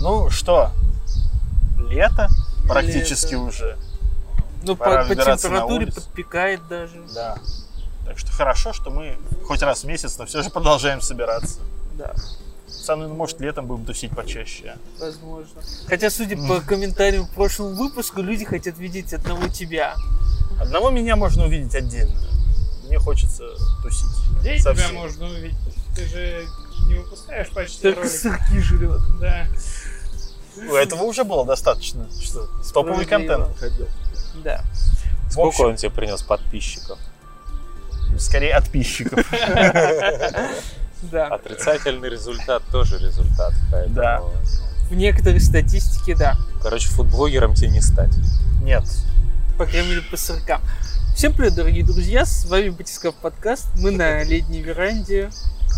Ну что, лето практически Лето. уже. Ну, Пора по, по температуре подпекает даже. Да. Так что хорошо, что мы хоть раз в месяц, но все же продолжаем собираться. Да, Пацаны, ну, может, летом будем тусить почаще. возможно. Хотя, судя по комментариям к прошлому выпуску, люди хотят видеть одного тебя. Одного меня можно увидеть отдельно. Мне хочется тусить. Где тебя можно увидеть? Ты же не выпускаешь почти Только ролик. сырки жрет. Да. У этого уже было достаточно. Что? Топовый контент выходил. Да. Сколько общем, он тебе принес подписчиков? скорее отписчиков. Да. Отрицательный результат тоже результат. Поэтому... Да. В некоторой статистике, да. Короче, фудблогером тебе не стать. Нет. По крайней мере, по сыркам. Всем привет, дорогие друзья. С вами Батискав подкаст. Мы на летней веранде.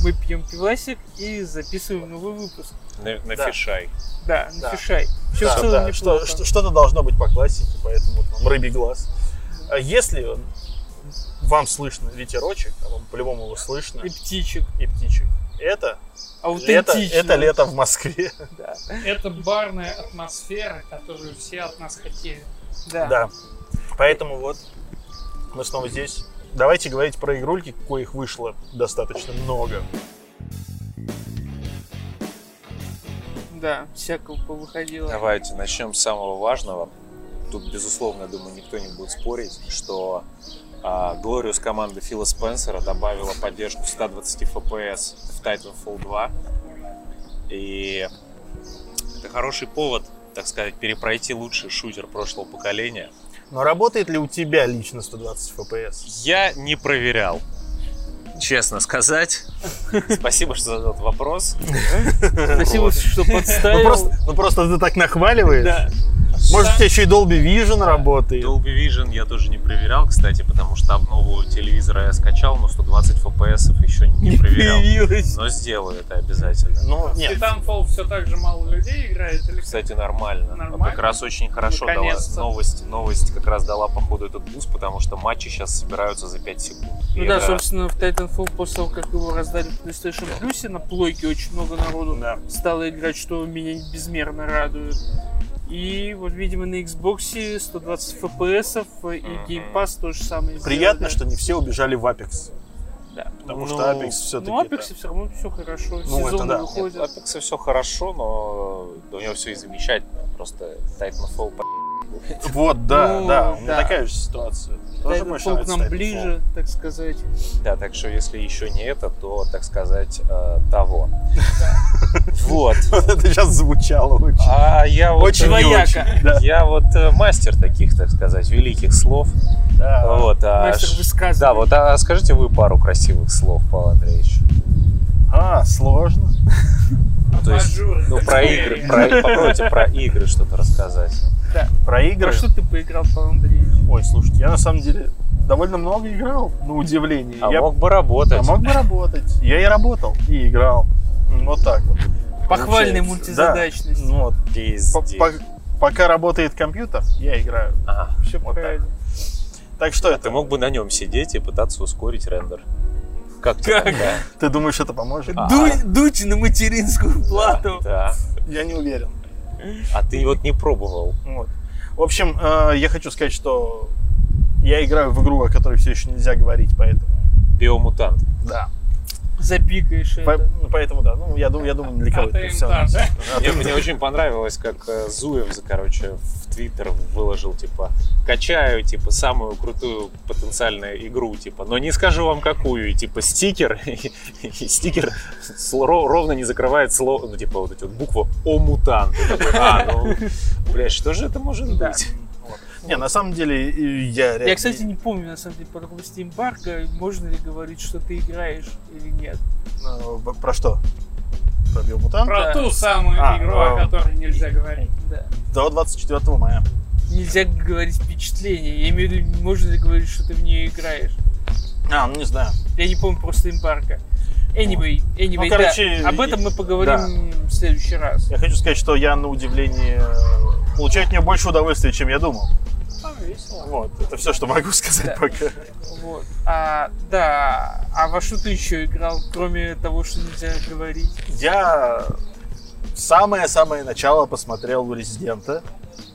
Мы пьем пивасик и записываем новый выпуск. На, на Да. фишай. Да, Да. нафишай. Все Да, в целом да, что, неплохо. что- что-то должно быть по классике, поэтому вот вам рыбий глаз. А Если вам слышно ветерочек, а вам по-любому его слышно, И птичек. и птичек, это Аутентично. лето, это лето в Москве. Да. Это барная атмосфера, которую все от нас хотели. Да. Да. Поэтому вот мы снова здесь. Давайте говорить про игрульки, коих вышло достаточно много. Да, всякого повыходило. Давайте начнем с самого важного. Тут, безусловно, я думаю, никто не будет спорить, что а, Glorious команда Фила Спенсера добавила поддержку 120 FPS в Titanfall 2. И это хороший повод, так сказать, перепройти лучший шутер прошлого поколения. Но работает ли у тебя лично 120 FPS? Я не проверял, честно сказать. Спасибо, что задал этот вопрос. Спасибо, что Ну подставил. просто, ну просто ты так нахваливаешь. Да. Может, у тебя еще и Dolby Vision работает. Dolby Vision я тоже не проверял, кстати, потому что обнову телевизора я скачал, но 120 FPS еще не, Не проверял. появилось. Но сделаю это обязательно. Ну, В нет. Titanfall все так же мало людей играет? Или Кстати, нормально. Нормально? Как раз очень хорошо дала Наконец-то. новость. Новость как раз дала, походу, этот буст, потому что матчи сейчас собираются за 5 секунд. Ну И да, это- собственно, в Titanfall после того, как его раздали в PlayStation Plus, на плойке очень много народу Да. стало играть, что меня безмерно радует. И вот, видимо, на Xbox 120 FPS и. Game Pass то же самое. Приятно, сделали. что не все убежали в Apex. Да. Потому Ну, что Apex все-таки... Ну, Apex все равно все хорошо. это Сезоны да. Нет, выходят. в Apex все хорошо, но у него все и замечательно. Просто Titanfall по- Вот, да, Ну, да. У меня да. такая же ситуация. Тоже больше Titanfall к нам ближе, так сказать. Да, так что если еще не это, то, так сказать, э, того. Вот. Вот это сейчас звучало очень. А я вот... Очень да. Я вот э, мастер таких, так сказать, великих слов. Да. Вот, а Мастер высказывания. Да, вот а скажите вы пару красивых слов, Павел Андреевич. А, сложно. То есть, ну, про игры, про, попробуйте про игры что-то рассказать. Да. Про Про игры. что ты поиграл, Павел Андреевич? Ой, слушайте, я на самом деле довольно много играл, на удивление. А я мог бы работать. а мог бы работать. Я и работал, и играл. Вот так вот. Получается. мультизадачность. Да. Вот. По- Пиздец. по- Пока работает компьютер, я играю. Ага. Все вот так. правильно. Так что Ты это? мог бы на нем сидеть и пытаться ускорить рендер. Как Как? такая? Ты думаешь, это поможет? А. Дуй, дуйте на материнскую плату. Да. Я не уверен. А ты вот не пробовал. Вот. В общем, э, я хочу сказать, что я играю в игру, о которой все еще нельзя говорить, поэтому Биомутант. да. Запикаешь По- это. ну, поэтому да. Ну, я думаю, я думаю, для кого это все. Атентат, да? Мне, мне очень понравилось, как э, Зуев, за- короче, в Твиттер выложил, типа, качаю, типа, самую крутую потенциальную игру, типа, но не скажу вам какую, и, типа, стикер, и, и стикер ровно не закрывает слово, ну, типа, вот эти вот буквы «О мутант». И такой, А, ну, блядь, что же это может Да. быть? Не, на самом деле и я реально... Я, кстати, не помню, на самом деле, подробности эмбарго. Можно ли говорить, что ты играешь или нет? э, Про что? Про биомутант? Про Да. ту самую А, игру, о а. которой нельзя говорить. Да. До 24 мая. Нельзя говорить впечатление. Я имею в виду, можно ли говорить, что ты в нее играешь. А, ну не знаю. Я не помню просто эмбарго. Anyway, anyway, Ну, да. короче, Об этом мы поговорим в следующий раз. Я хочу сказать, что я на удивление получаю от нее больше удовольствия, чем я думал. А, весело. Вот, это все, что могу сказать Да. пока. Вот. А, да, а во что ты еще играл, кроме того, что нельзя говорить? Я самое-самое начало посмотрел у Резидента.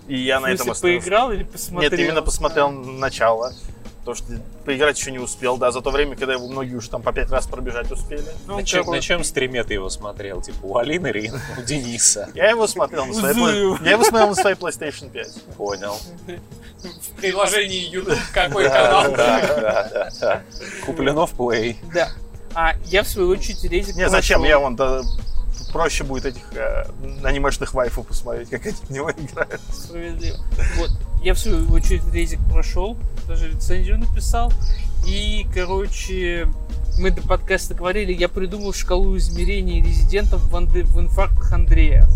И я на этом остановился. поиграл или посмотрел? Нет, именно посмотрел начало. Потому что поиграть еще не успел, да, за то время, когда его многие уже там по пять раз пробежать успели. Ну, На чем, на чем стриме ты его смотрел? Типа у Алины или у Дениса? Я его смотрел на своей, я его смотрел на своей PlayStation 5. Понял. В приложении YouTube какой канал. да, да, да. Куплено в Play. Да. А я, в свою очередь, резик Не, зачем? Я вон проще будет этих э, анимешных вайфу посмотреть, как они в него играют. Справедливо. Вот. Я в свою очередь резик прошел, даже рецензию написал. И, короче, мы до подкаста говорили, я придумал шкалу измерений резидентов в, Анде- в инфарктах Андрея.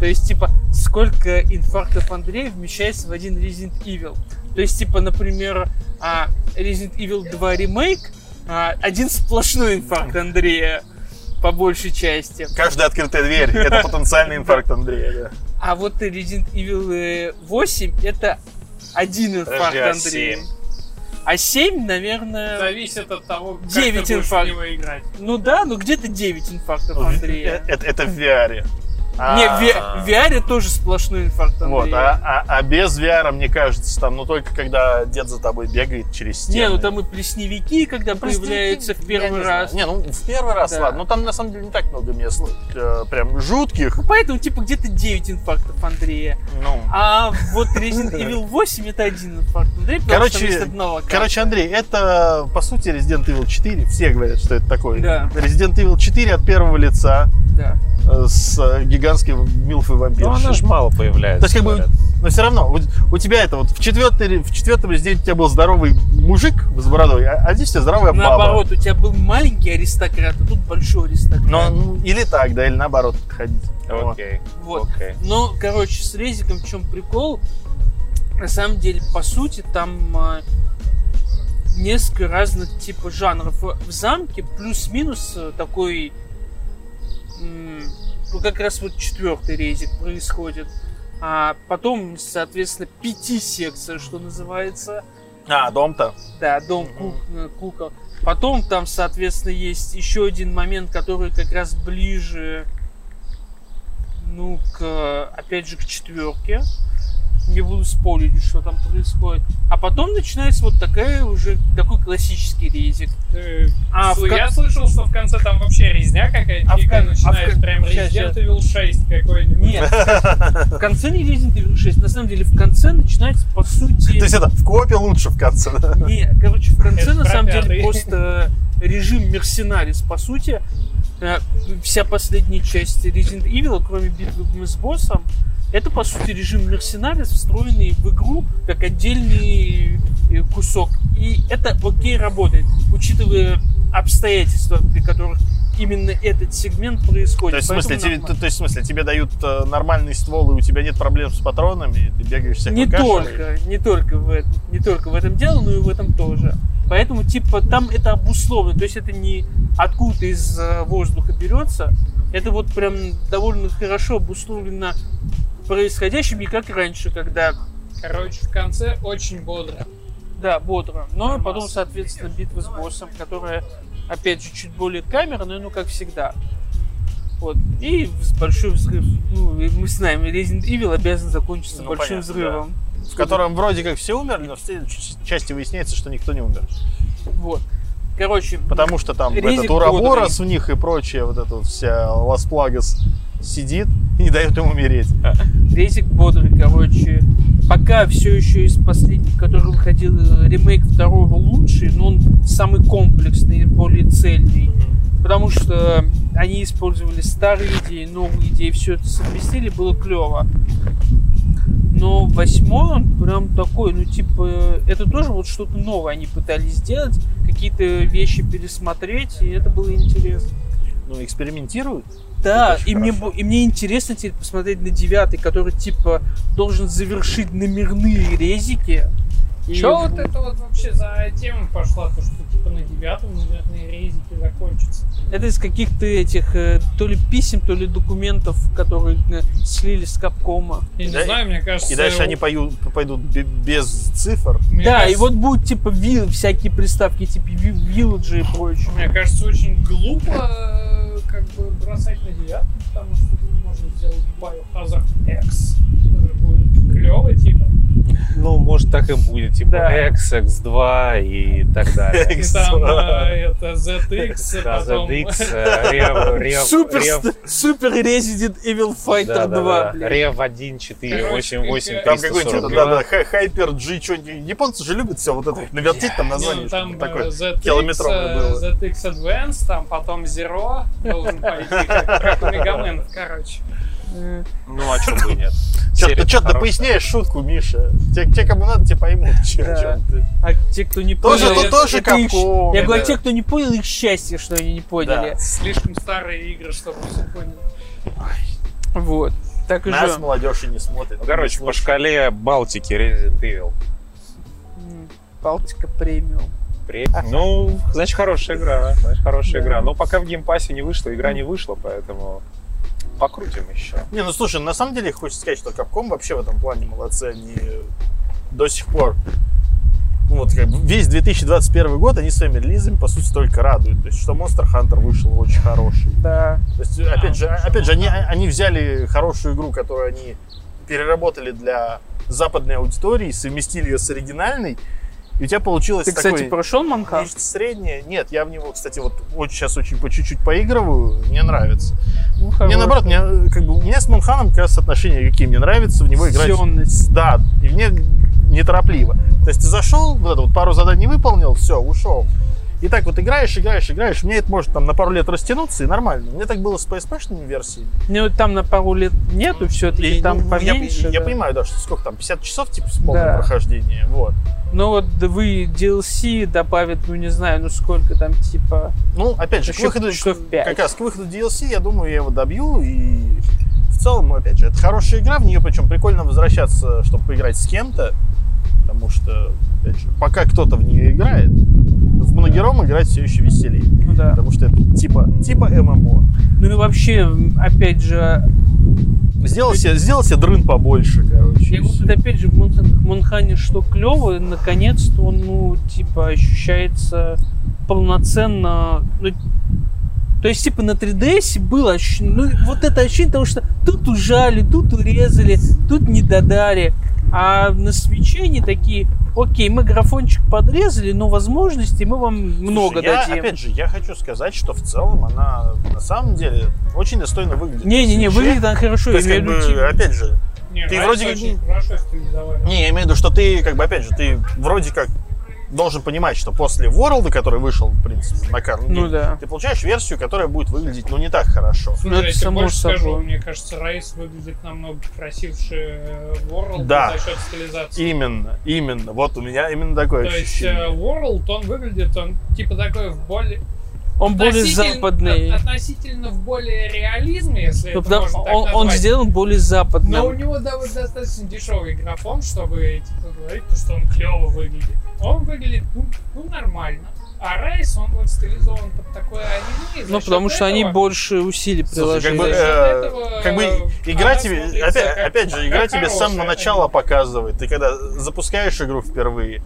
То есть, типа, сколько инфарктов Андрея вмещается в один Resident Evil. То есть, типа, например, а, Resident Evil 2 ремейк, а, один сплошной инфаркт Андрея, по большей части. Каждая открытая дверь — это потенциальный инфаркт Андрея. Да. А вот Resident Evil э, 8 это один инфаркт Подожди, а Андрея. семь? А 7, наверное... Зависит от того, как Девять ты будешь в инфаркт. него играть. Ну да, ну где-то 9 инфарктов Андрея. Это, это в VR. А, Не, в, Ви- в VR тоже сплошной инфаркт. Вот, а, а- а без VR, мне кажется, там, ну только когда дед за тобой бегает через стены. Не, ну там и плесневики, когда Просто появляются в первый не раз. знаю. Не, ну в первый раз, Да. ладно. Ну там на самом деле не так много мест э, прям жутких. Ну, поэтому, типа, где-то 9 инфарктов Андрея. Ну, А вот Resident Evil 8 это один инфаркт Андрея, потому Короче, что там есть одного Короче, Андрей, это по сути Resident Evil 4. Все говорят, что это такое. Да. Resident Evil 4 от первого лица Да. э, с э, гигантским милфой Ну, она же мало появляется. То есть, как бы, но все равно, у, у тебя это вот в, четвертой, в четвертом Resident у тебя был здоровый мужик с бородой, а, а здесь у тебя здоровая баба. Наоборот, у тебя был маленький аристократ, а тут большой аристократ. Но, ну, или так, да, или наоборот подходить. Вот. Окей. Вот. Окей. Но, короче, с резиком в чем прикол? На самом деле, по сути, там а, несколько разных типа жанров. В замке плюс-минус э, такой, ну как раз вот четвертый резик происходит. А потом, соответственно, пяти секция, что называется. А, дом-то. Да, дом кук- э, кукол. Потом там, соответственно, есть еще один момент, который как раз ближе, ну, к, опять же, к четверке. Не буду спорить, что там происходит. А потом начинается вот такая уже такой классический резик. Э, А, кон- Я слышал, что в конце там вообще резня какая-то А в кон- а в Прям Resident. Evil 6 какой-нибудь. Нет, в конце не Resident Evil 6. На самом деле в конце начинается, по сути... То есть это в копе лучше в конце? Не, короче, в конце на самом деле просто режим Мерсенарис, по сути. Э, Вся последняя часть Resident Evil, кроме битвы с боссом, это, по сути, режим Мерсенарис, встроенный в игру как отдельный э, кусок. И это окей работает, учитывая обстоятельства, при которых именно этот сегмент происходит. То есть, в смысле, тебе, то, то есть, в смысле, тебе дают э, нормальный ствол, и у тебя нет проблем с патронами, и ты бегаешь всех Не только, не только в этом, не только в этом дело, но и в этом тоже. Поэтому, типа, там это обусловлено. То есть это не откуда из э, воздуха берется. Это вот прям довольно хорошо обусловлено происходящим, не как раньше, когда, Короче, в конце очень бодро. да, бодро. Но Нормас. потом, соответственно, битва с боссом, которая, опять же, чуть более камерная, ну, как всегда. Вот. И большой взрыв. Ну, мы знаем, Resident Evil обязан закончиться Ну, большим понятно, взрывом. В котором вроде как все умерли, но в следующей части выясняется, что никто не умер. Вот. Короче, Потому что там этот Ураборос в них и прочее, вот эта вот вся Лас Плагас сидит и не дает им умереть. Резик бодрый, короче. Пока все еще из последних, который выходил э, ремейк второго лучший, но он самый комплексный, более цельный. Потому что они использовали старые идеи, новые идеи, все это совместили, было клево. Но восьмой он прям такой, ну типа, это тоже вот что-то новое они пытались сделать, какие-то вещи пересмотреть, и это было интересно. Ну, экспериментируют. Да, и мне, хорошо. и мне интересно теперь посмотреть на девятый, который типа должен завершить номерные резики. И Че в- вот это вот вообще за тема пошла, то что типа на девятом, наверное, резики закончатся. Это из каких-то этих э, то ли писем, то ли документов, которые э, слили с Капкома. Я не Да, знаю, мне кажется... И дальше они пою- пойдут бе- без цифр. мне да, и кажется- вот будут типа вил, всякие приставки типа ви- вилладжи и прочее. Мне кажется, очень глупо, э, как бы бросать на девятку, потому что тут можно сделать Biohazard X. Тоже будет клево, типа. Ну, может, так и будет. Типа Да. X, X2 и так далее. И там э, это ZX, Да, потом... ZX, э, Rev, Rev, Супер, Rev, Супер Resident Evil Fighter да, да, 2, да. Rev 1, 4, Короче, 8, 8, как- Там какой-нибудь, 342. да, да, Hyper G, что Японцы же любят все вот это вот навертеть там Не, название, ну, там такое э, ZX, э, было. ZX Advance, там потом Zero должен пойти, как, как у Мегаменов, короче. Ну, а что бы нет. Чё, ты что-то поясняешь шутку, Миша. Те, те, кому надо, те поймут, чё, Да. о чём ты. А те, кто не Тоже, понял, тут это- тоже это их- Я говорю, да. те, кто не понял, их счастье, что они не поняли. Слишком старые игры, чтобы все поняли. Вот. Так и Нас же. молодежь и не смотрит. Ну, короче, Не по шкале Балтики Resident Evil. Балтика премиум. При- Ну, значит, хорошая игра. Значит, хорошая Да. игра. Но пока в Game Pass е не вышла, игра не вышла, поэтому покрутим еще. Не, ну слушай, на самом деле хочется сказать, что Capcom вообще в этом плане молодцы. Они до сих пор ну, вот как бы весь 2021 год они своими релизами, по сути, только радуют. То есть, что Monster Hunter вышел очень хороший. Да. То есть, опять же, опять же они, они взяли хорошую игру, которую они переработали для западной аудитории, совместили ее с оригинальной, и у тебя получилось Ты, такой... кстати, прошел? Нечто среднее. Нет, я в него, кстати, вот очень, сейчас очень по чуть-чуть поигрываю. Мне нравится. Ну, Мне хороший. наоборот, мне, э, как бы, у меня с Монханом как раз отношения какие. Мне нравится в него играть. Сённость. Да, и мне неторопливо. То есть ты зашел, вот это вот пару заданий выполнил, все, ушел. И так вот играешь, играешь, играешь. Мне это может там на пару лет растянуться, и нормально. Мне так было с PSP-шными версиями. Ну, там на пару лет нету все-таки, И, там ну, я, поменьше. я да. понимаю, да, что сколько там, 50 часов, типа, с полное Да. прохождение. Вот. Ну вот вы DLC добавят, ну не знаю, ну сколько там, типа... Ну, опять же, к выходу, часов пять. как раз к выходу DLC, я думаю, я его добью. И в целом, опять же, это хорошая игра, в нее причем прикольно возвращаться, чтобы поиграть с кем-то. Потому что, опять же, пока кто-то в нее играет, в моногером играть все еще веселее. Ну да. Потому что это типа, типа ММО. Ну и вообще, опять же, Сделал себе, сделал себе дрын побольше, короче. я тут опять же в Монхане что клево, наконец-то он, ну, типа, ощущается полноценно, ну, то есть, типа, на 3DS было ощущение, ну, вот это ощущение того, что тут ужали, тут урезали, тут не додали. А на свече они такие, окей, мы графончик подрезали, но возможностей мы вам много Слушай, я, дадим. Опять же, я хочу сказать, что в целом она на самом деле очень достойно выглядит. Не-не-не, выглядит она хорошо. То есть, как бы, опять же, Не, Ты вроде как. Не, я имею в виду, что ты, как бы, опять же, ты вроде как должен понимать, что после World, который вышел, в принципе, на Carl Ну да. ты получаешь версию, которая будет выглядеть, ну, не так хорошо. Слушай, Ну, это я больше скажу, собой. мне кажется, Райс выглядит намного красивше э, World Да. за счет стилизации. Именно, именно. Вот у меня именно такое То есть ощущение. э, World, он выглядит, он типа такой в более... Он более западный. от- относительно в более реализме, если Ну, это потому- можно так он, он назвать. сделан более Но у западным. него да, вот достаточно дешевый графон, чтобы типа, говорить, что он клево выглядит. Он выглядит ну, ну, нормально. А Райс, он вот стилизован под такое аниме. Ну, потому что они этого- больше усилий Слушай, как приложили. бы, э, этого, как бы игра она тебе, опять, как- опять же, игра тебе с самого начала аниме. показывает. Ты когда запускаешь игру впервые,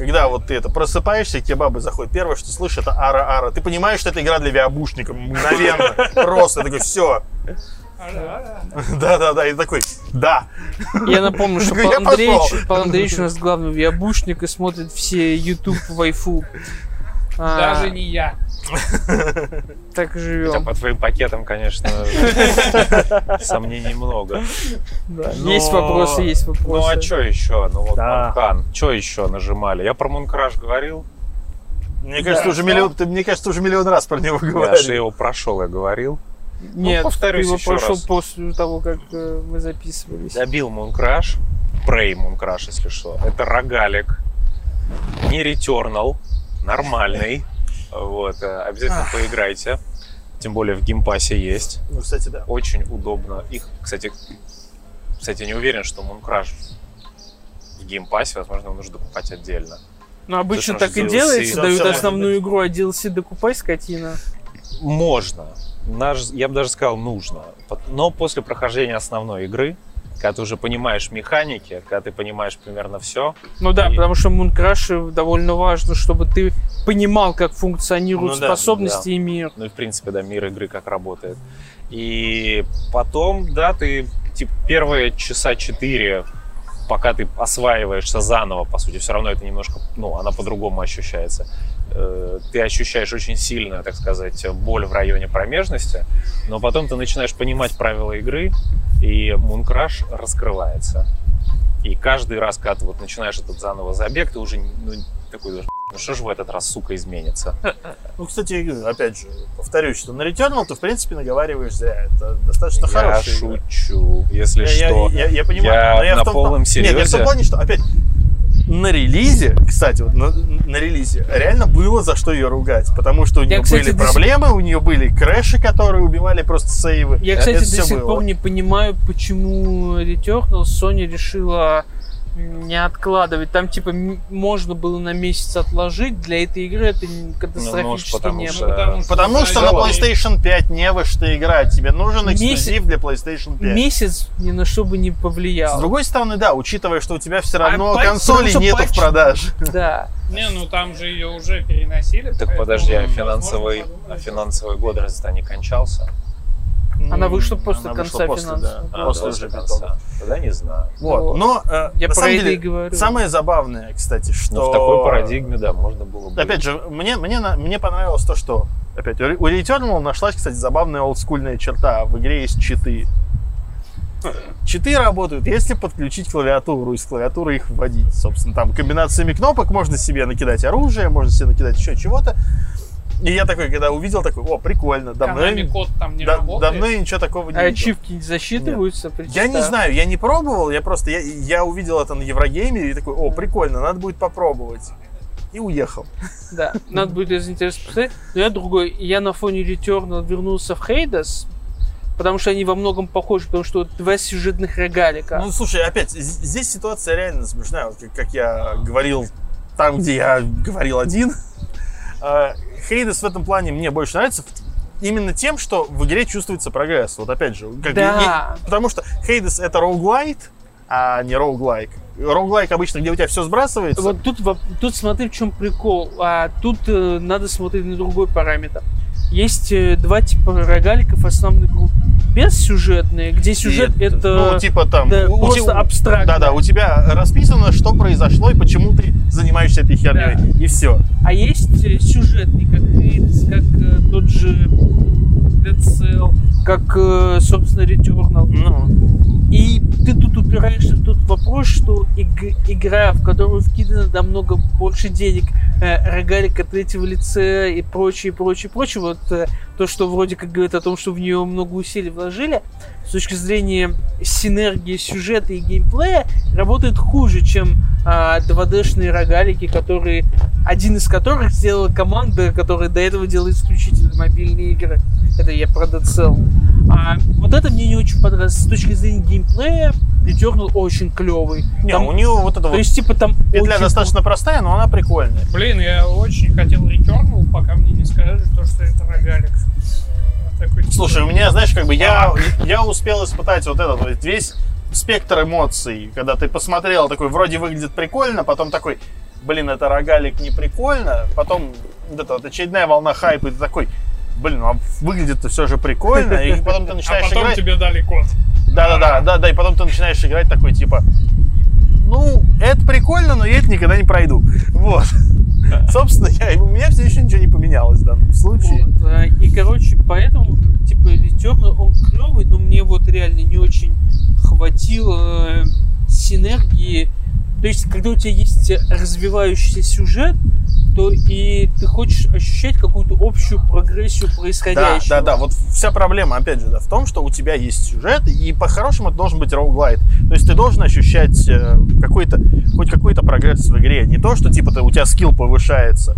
когда вот ты это просыпаешься, и тебе бабы заходят, первое, что слышишь, это ара-ара. Ты понимаешь, что это игра для виабушника мгновенно, просто. Такой, все. Да-да-да, и такой, да. Я напомню, что Андреевич. Павел Андреевич у нас главный виабушник и смотрит все YouTube вайфу. А, Даже не я. Так Хотя живем. по твоим пакетам, конечно, сомнений много. Да. Но- Есть вопросы, есть вопросы. Ну а что еще? Ну вот Да. Манхан. Что еще нажимали? Я про Мункраш говорил. Мне кажется, Да, уже миллион, ты, мне кажется, уже миллион раз про него Я же говорил. его прошел, я говорил. Нет, повторюсь ты его прошел раз. после того, как э, мы записывались. Добил Мункраш. Прей Мункраш, если что. Это рогалик. Не Returnal. Нормальный. Вот. э, Обязательно поиграйте. Тем более в Game Pass е есть. Ну, кстати, да. Очень удобно. Их, кстати, кстати, не уверен, что Mooncrash в Game Pass е, возможно, его нужно докупать отдельно. Ну, обычно так и DLC. делается, Да, дают основную игру, а DLC докупай, скотина. Можно. Наш- я бы даже сказал, нужно. Но после прохождения основной игры, когда ты уже понимаешь механики, когда ты понимаешь примерно все, Ну да, И- потому что в Mooncrash е довольно важно, чтобы ты понимал, как функционируют Ну да, способности и мир. Ну и в принципе, да, мир игры как работает. И потом, да, ты типа первые часа четыре, пока ты осваиваешься заново, по сути, все равно это немножко, ну, она по-другому ощущается. Э, Ты ощущаешь очень сильную, так сказать, боль в районе промежности, но потом ты начинаешь понимать правила игры, и Мункраш раскрывается. И каждый раз, когда ты вот начинаешь этот заново забег, ты уже ну, такой думаешь, ну что же в этот раз, сука, изменится? Ну, кстати, опять же, повторюсь, что на Returnal ты, в принципе, наговариваешь зря. Это достаточно я хорошая игра. шучу, если Я, что. я, я- я понимаю, я но я на в том, полном Нет, я в серьезе. том плане, что опять на релизе, кстати, вот на, на релизе реально было за что ее ругать, потому что у нее кстати, были до сих- проблемы, у нее были крэши, которые убивали просто сейвы. Я, кстати, Это до сих было. пор не понимаю, почему Returnal Sony решила не откладывать. Там, типа, можно было на месяц отложить. Для этой игры это н- катастрофически потому не что- было. Потому что на Да, PlayStation 5 не во что играть. Тебе нужен Месяц- эксклюзив для PlayStation 5. Месяц ни на что бы не С повлиял. другой стороны, да, учитывая, что у тебя все равно А консолей потому что нету в патч- продаже. Да. Не, ну там же ее уже переносили. Так подожди, а финансовый, а финансовый год разве не кончался? Она вышла после она конца после, финансового да, года. после после уже конца. Тогда не знаю. Вот. Вот. Но, э, Я на про самом деле, говорю. самое забавное, кстати, что... Но в такой парадигме, да, можно было бы. Опять же, мне, мне, на- мне понравилось то, что... Опять, у у Returnal нашлась, кстати, забавная олдскульная черта. В игре есть читы. Читы работают, если подключить клавиатуру, и с клавиатуры их вводить. Собственно, там комбинациями кнопок можно себе накидать оружие, можно себе накидать еще чего-то. И я такой, когда увидел, такой, о, прикольно, давно, Konami я- код там не да- работает. давно я ничего такого не А видел. ачивки не засчитываются? Я не знаю, я не пробовал, я просто, я, я увидел это на Еврогейме и такой, о, прикольно, надо будет попробовать. И уехал. Да, надо будет, если интересно, посмотреть. Но я другой. Я на фоне Returnal вернулся в Хейдас, потому что они во многом похожи, потому что два сюжетных рогалика. Ну, слушай, опять, здесь ситуация реально смешная. Вот как, как я говорил там, где я говорил один. Хейдес в этом плане мне больше нравится именно тем, что в игре чувствуется прогресс. Вот опять же, как Да. я- потому что Хейдес это роуглайт, а не роуглайк. Роуглайк обычно, где у тебя все сбрасывается. Вот тут, тут смотри, в чем прикол. А тут э, надо смотреть на другой параметр. Есть э, два типа рогаликов основных групп. Бессюжетные, где сюжет И это, ну, типа там, да, у- у просто тебя- абстрактно. Да-да, у тебя расписано, что произошло и почему ты занимаешься этой херней. И все. А есть э, сюжетный, как как э, тот же Cell, как, э, собственно, Returnal. Ну, И ты тут упираешься в тот вопрос, что иг- игра, в которую вкидано намного больше денег, э, рогалика третьего лица и прочее, прочее, прочее, вот э, то, что вроде как говорит о том, что в нее много усилий вложили, с точки зрения синергии сюжета и геймплея, работает хуже, чем а, 2D-шные рогалики, которые, один из которых сделала команда, которая до этого делала исключительно мобильные игры. Это я про Dead Cell. А вот это мне не очень понравилось. С точки зрения геймплея, Returnal очень клевый. не, Там- у нее вот это то вот есть, типа, там петля очень достаточно простая, но она прикольная. Блин, я очень хотел Returnal, пока мне не сказали, то, что это рогалик. Такой, Слушай, у меня, знаешь, как бы я, я успел испытать вот этот вот весь спектр эмоций, когда ты посмотрел, такой, вроде выглядит прикольно, потом такой, блин, это рогалик не прикольно, потом вот эта вот очередная волна хайпа, и ты такой, блин, а выглядит-то все же прикольно, и потом ты А начинаешь потом играть. тебе дали код. Да-да-да, да, да, и потом ты начинаешь играть такой, типа, ну, это прикольно, но я это никогда не пройду. Вот. Собственно, я, у меня все еще ничего не поменялось в данном случае. Вот, а, И, короче, поэтому, типа, Returnal, он клевый, но мне вот реально не очень хватило э, синергии. То есть, когда у тебя есть развивающийся сюжет, то и ты хочешь ощущать какую-то общую прогрессию Да, происходящего. да, да. Вот вся проблема, опять же, да, в том, что у тебя есть сюжет, и по-хорошему это должен быть роуглайт. То есть ты должен ощущать э, какой-то, хоть какой-то прогресс в игре. Не то, что типа ты, у тебя скилл повышается,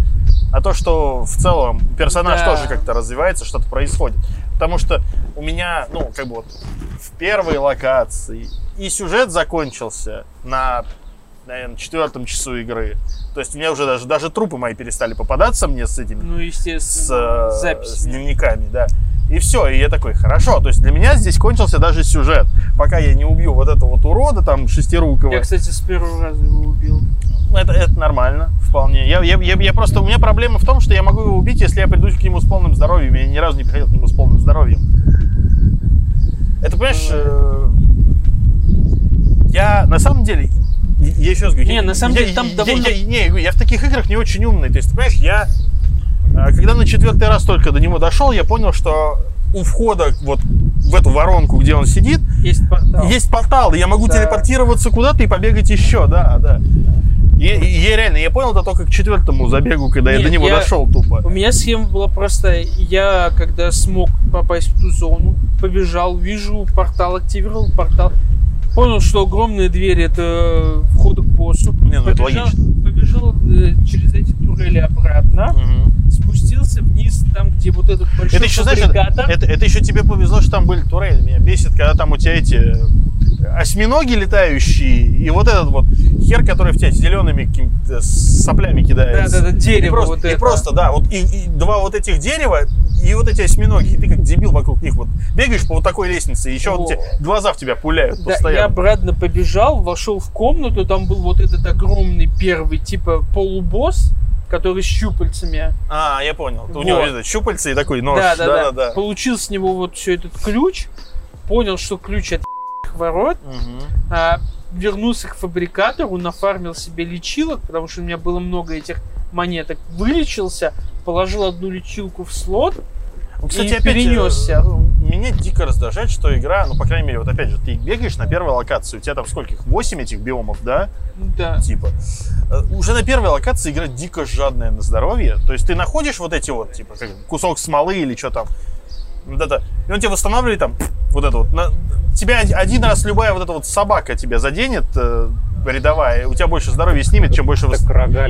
а то, что в целом персонаж Да. тоже как-то развивается, что-то происходит. Потому что у меня, ну, как бы вот в первой локации и сюжет закончился на, наверное, четвертом часу игры. То есть у меня уже даже, даже трупы мои перестали попадаться мне с этими Ну, с, естественно, э, с запись. дневниками, да. И все, и я такой, хорошо, то есть для меня здесь кончился даже сюжет, пока я не убью вот этого вот урода там шестирукого. Я, кстати, с первого раза его убил. Это, это нормально, вполне. Я, я, я, я просто, у меня проблема в том, что я могу его убить, если я приду к нему с полным здоровьем. Я ни разу не приходил к нему с полным здоровьем. Это, понимаешь, э, я на самом деле, я еще раз говорю, Не, я- на самом я- деле там я- довольно- я- не, я говорю, я в таких играх не очень умный. То есть, ты понимаешь, я, когда на четвертый раз только до него дошел, я понял, что у входа вот в эту воронку, где он сидит, Есть портал. есть портал, и я могу Да. телепортироваться куда-то и побегать еще, да, да. И я реально, я понял это только к четвертому забегу, когда я Нет, до него я- дошел тупо. У меня схема была простая. Я, когда смог попасть в ту зону, побежал, вижу портал, активировал портал. Понял, что огромные двери это вход к боссу. Не, ну это побежал, логично. побежал э, через эти турели обратно, Мгм. Спустился вниз, там, где вот этот большой Это еще, знаешь, это, это, еще тебе повезло, что там были турели. Меня бесит, когда там у тебя эти э, осьминоги летающие, и вот этот вот хер, который в тебя зелеными какими-то соплями кидается. Да-да-да, дерево и просто, вот и это. просто, да, вот и, и два вот этих дерева, и вот эти осьминоги, и ты как дебил вокруг них вот бегаешь по вот такой лестнице, и еще вот Во. эти глаза в тебя пуляют Да, я постоянно. обратно побежал, вошел в комнату, там был вот этот огромный первый, типа, полубосс, который с щупальцами. А, я понял. У Вот. него это, щупальца и такой нож. да, да, да, да. Получил с него вот все этот ключ, понял, что ключ от ворот, Мгм. а, вернулся к фабрикатору, нафармил себе лечилок, потому что у меня было много этих монеток, вылечился, положил одну лечилку в слот, Кстати, И опять перенесся. э, Меня дико раздражает, что игра, ну, по крайней мере, вот опять же, ты бегаешь на первой локации, у тебя там сколько их? 8 этих биомов, да? ну да, Типа. Э, Уже на первой локации игра дико жадная на здоровье. То есть ты находишь вот эти вот, типа, как кусок смолы или что там. Вот это. И он тебе восстанавливает там вот это вот. На- тебя од- один раз любая вот эта вот собака тебя заденет, э, рядовая, у тебя больше здоровья снимет, чем больше вос-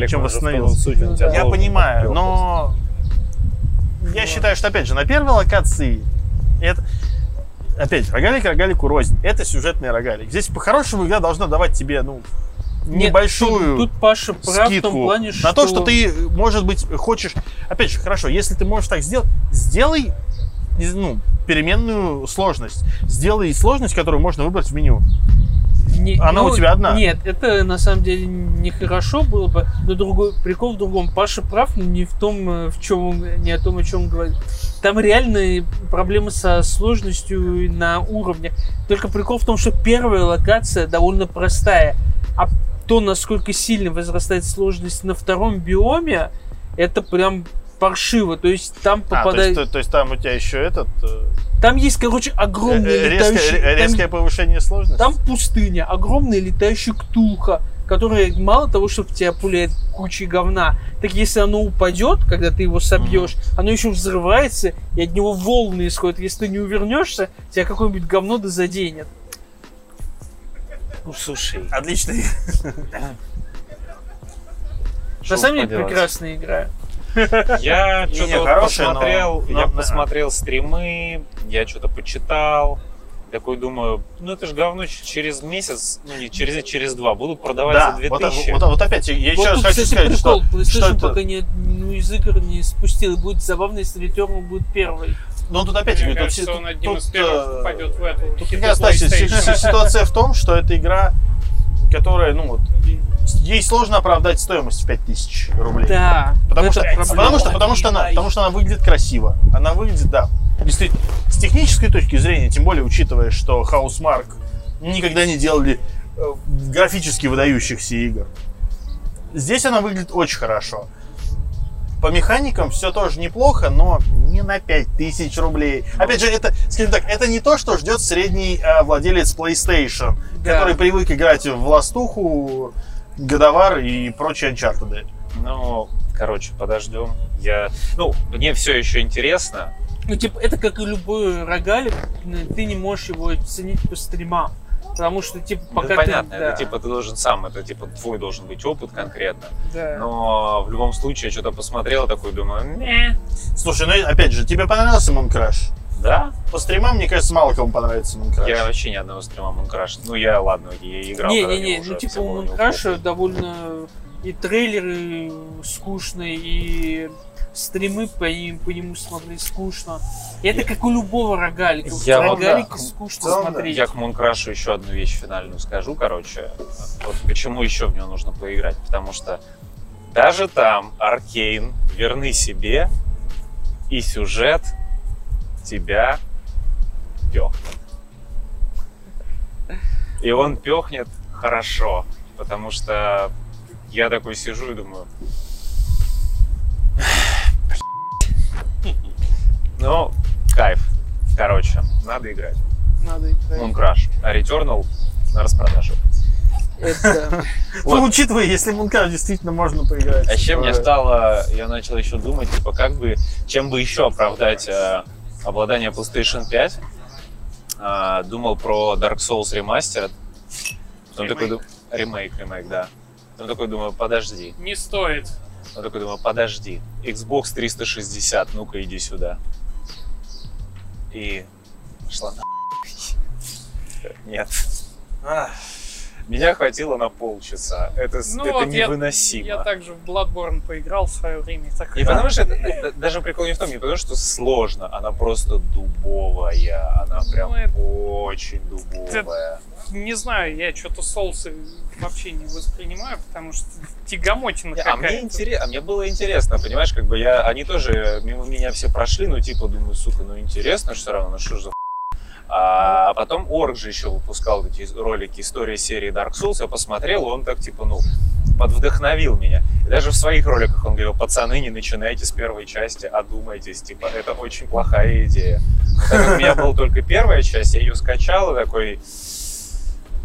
чем восстановился. суть, тебя Я понимаю, но я считаю, что опять же на первой локации это опять рогалик рогалику рознь. Это сюжетный рогалик. Здесь по-хорошему игра должна давать тебе ну Нет, небольшую Тут, тут Паша прав скидку в том плане, что... на то, что ты, может быть, хочешь. Опять же, хорошо, если ты можешь так сделать, сделай ну, переменную сложность. Сделай сложность, которую можно выбрать в меню. Не- ну, Она у тебя одна. Нет, это на самом деле нехорошо было бы, но другой прикол в другом. Паша прав, но не в том, э, в чем он, не о том, о чем он говорит. Там реальные проблемы со сложностью на уровне. Только прикол в том, что первая локация довольно простая, а то, насколько сильно возрастает сложность на втором биоме, это прям паршиво. То есть там А, то, попадает... есть, то, то есть там у тебя еще этот э, Там есть, короче, огромные э, резкое, летающие... ре- там- резкое повышение сложности. там пустыня, огромная летающая ктулха, которая мало того, что в тебя пуляет кучей говна, так если оно упадет, когда ты его собьешь, оно еще взрывается, и от него волны исходят. Если ты не увернешься, тебя какое-нибудь говно да заденет. Ну, слушай, Отлично. На самом деле прекрасная игра. Я что-то вот посмотрел, но- я да. посмотрел стримы, я что-то почитал. Такой думаю, ну это же говно через месяц, ну не через, через два будут продавать Да, за вот, 2000. вот- вот опять, я еще вот раз хочу сказать, прикол. что, PlayStation что это... пока не, ну, из игр не спустил. Будет забавно, если Returnal будет первый. Ну, тут опять, Мне говорю, тут, кажется, он тут- одним из тут, первых э, попадет в эту Тут как раз ситуация в том, что это игра, которая, ну вот, ей сложно оправдать стоимость в 5000 рублей. Да. Потому это что, проблема. потому, что, потому, что она, потому что она выглядит красиво. Она выглядит, да. Действительно, с технической точки зрения, тем более учитывая, что Housemark никогда не делали э, графически выдающихся игр. Здесь она выглядит очень хорошо. По механикам все тоже неплохо, но не на 5000 рублей. Опять же, это, скажем так, это не то, что ждет средний э, владелец PlayStation, Да. который привык играть в Ластуху, Годовар и прочие Uncharted. Ну, короче, подождем. Я, ну, мне все еще интересно. Ну, типа, это как и любой рогалик, ты не можешь его оценить по стримам. Потому что, типа, Ну, пока понятно, ты... это да, типа ты должен сам, это типа твой должен быть опыт конкретно. да. Но в любом случае я что-то посмотрел, такой думаю, не, Слушай, ну опять же, тебе понравился Moon Crash? Да, По стримам, мне кажется, мало кому понравится Crash. я вообще ни одного стрима Crash. Ну я ладно, я играл. Не-не-не, ну, типа, похуй. довольно и трейлеры скучные, и стримы по, ним, по нему смотреть скучно. Это как у любого рогалика. Я вот, рогалики да. скучно целом, да. смотреть. Я к Мункрашу еще одну вещь финальную скажу, короче. Вот почему еще в него нужно поиграть. Потому что даже там Аркейн верны себе, и сюжет тебя пехнет. И он пехнет хорошо, потому что я такой сижу и думаю... Ну, кайф. Короче, надо играть. Надо играть. Mooncrash. А Returnal на распродаже. Это... Вот. Ну, учитывая, если Мункар действительно можно поиграть. А чем мне то- стало, я начал еще думать, типа, как бы, чем бы еще оправдать э, обладание PlayStation 5. А, думал про Dark Souls Remastered. Потом такой думаю, ремейк, ремейк, да. Потом такой думаю, подожди. Не стоит. Потом такой думаю, подожди. Xbox 360, ну-ка иди сюда. И шла на Нет. Ах, Меня хватило на полчаса. Это, Ну это вот я- невыносимо. Я также в Bloodborne поиграл в свое время. Так Не потому что это, это- даже прикол не в том, не потому что сложно, она просто дубовая, она прям Ну, это- очень дубовая. не знаю, я что-то соусы вообще не воспринимаю, потому что тягомотина Не, А мне какая-то. интересно, а мне было интересно, понимаешь, как бы я, они тоже мимо меня все прошли, ну типа думаю, сука, ну интересно все равно, ну что ж за хуй. А потом Орг же еще выпускал эти ролики истории серии Dark Souls, я посмотрел, он так типа, ну, подвдохновил меня. И даже в своих роликах он говорил, пацаны, не начинайте с первой части, одумайтесь, типа, это очень плохая идея. Так у меня была только первая часть, я ее скачал и такой...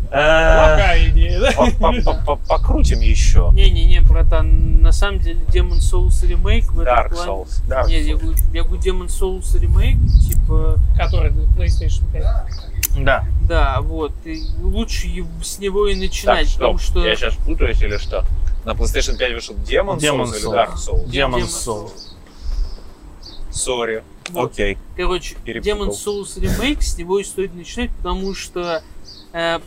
«Э, Плохая идея, да? по- по- по- по- Покрутим еще. Не-не-не, братан, на самом деле Demon Souls ремейк в этом Dark плане- Souls. Да. Нет, я говорю, я говорю Demon Souls ремейк, типа, Который для PlayStation 5. Да. да, вот, и лучше с него и начинать, Так, потому что... я сейчас путаюсь или что? На PlayStation 5 вышел Demon, Demon Souls или Souls. Dark Souls? Демон Demon Soul. Сори. Вот. Окей. Короче, Перепутал. Demon Souls ремейк, с него и стоит начинать, потому что э,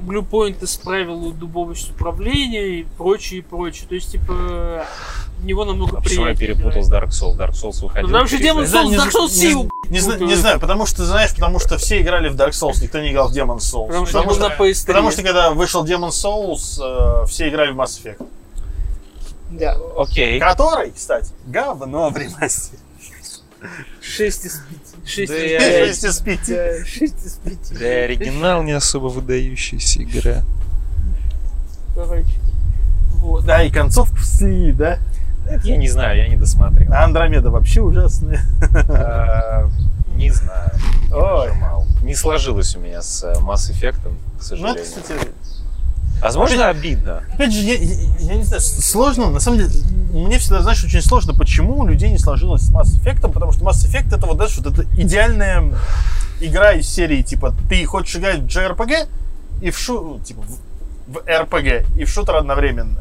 Blue Point исправил дубовость управления и прочее, и прочее. То есть, типа, него намного А почему я приятнее перепутал играть. с Dark Souls? Dark Souls выходил. Потому что Demon Не знаю, Souls, не Dark Souls не сил. Не, путаю. не знаю, потому что, знаешь, потому что все играли в Dark Souls, никто не играл в Demon Souls. Потому что Потому что, на PS3. потому что когда вышел Demon Souls, э, все играли в Mass Effect. Да. Окей. Который, кстати, говно в ремастере. 6 из 5. 6 Да из я- 5. 6 из 5. Да, 6 из 5. Да и оригинал не особо выдающаяся игра. Короче. Вот. Да, и концовку слили, да? Это я не знаю, я не досмотрел. А Андромеда вообще ужасная. Э, Не знаю. Не Ой. нажимал. Не сложилось у меня с э, Mass Effect, к Ну, это, сожалению. кстати, Возможно, обидно. опять же, я, я- я не знаю, сложно, на самом деле, мне всегда, знаешь, очень сложно, почему у людей не сложилось с Mass Effect, потому что Mass Effect это вот, знаешь, вот это идеальная игра из серии, типа, ты хочешь играть в JRPG и в шу, типа, в, в RPG и в шутер одновременно.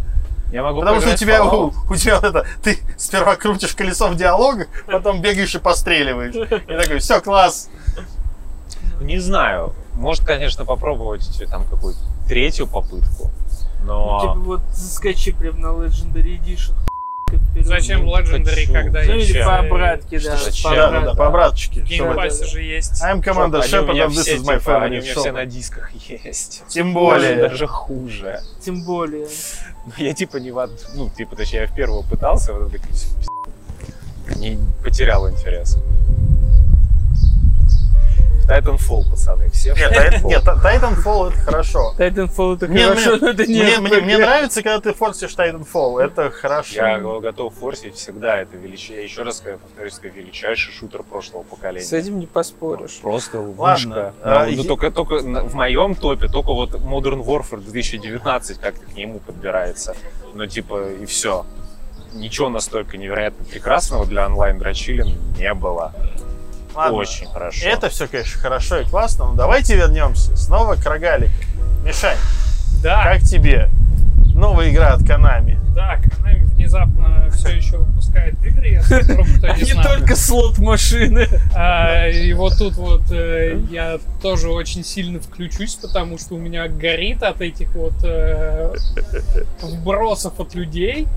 Я могу Потому что у тебя, у, у тебя вот это, ты сперва крутишь колесо в диалогах, потом бегаешь и постреливаешь. И такой, все, класс. Не знаю. Может, конечно, попробовать там какую-то третью попытку. Типа Но вот заскочи прям на Legendary Edition. Зачем Legendary, хочу. когда Ну или есть, по обратке, да. Зачем? по Да, да, по обраточке. В Game Pass е же есть. I'm Commander Shepard, and this все, is my типа, они у favorite меня все на дисках есть. Тем более. Даже хуже. Тем более. Ну, я типа не в од- ну, типа, точнее, я в первую пытался, вот это не потерял интерес. Titanfall, пацаны, все Нет, Titanfall. нет, Titanfall это хорошо. Titanfall это Мне, хорошо, мне- но это не мне- мне- мне нравится, когда ты форсишь Titanfall. Это хорошо. Я готов форсить всегда. Это велич... Я еще раз скажу, повторюсь, это величайший шутер прошлого поколения. С этим не поспоришь. Просто Ладно, вышка. а, Ну, только, только в моем топе только вот Modern Warfare 2019 как-то к нему подбирается. Ну, типа, и все. Ничего настолько невероятно прекрасного для онлайн-дрочилин не было. Ладно. Очень хорошо. Это все, конечно, хорошо и классно, но давайте вернемся снова к рогалику. Мишань, Да, как тебе новая игра от Konami? да, Konami внезапно все еще выпускает игры, если вдруг кто не Не знал. только слот машины. А, и вот тут вот э, я тоже очень сильно включусь, потому что у меня горит от этих вот э, вбросов от людей,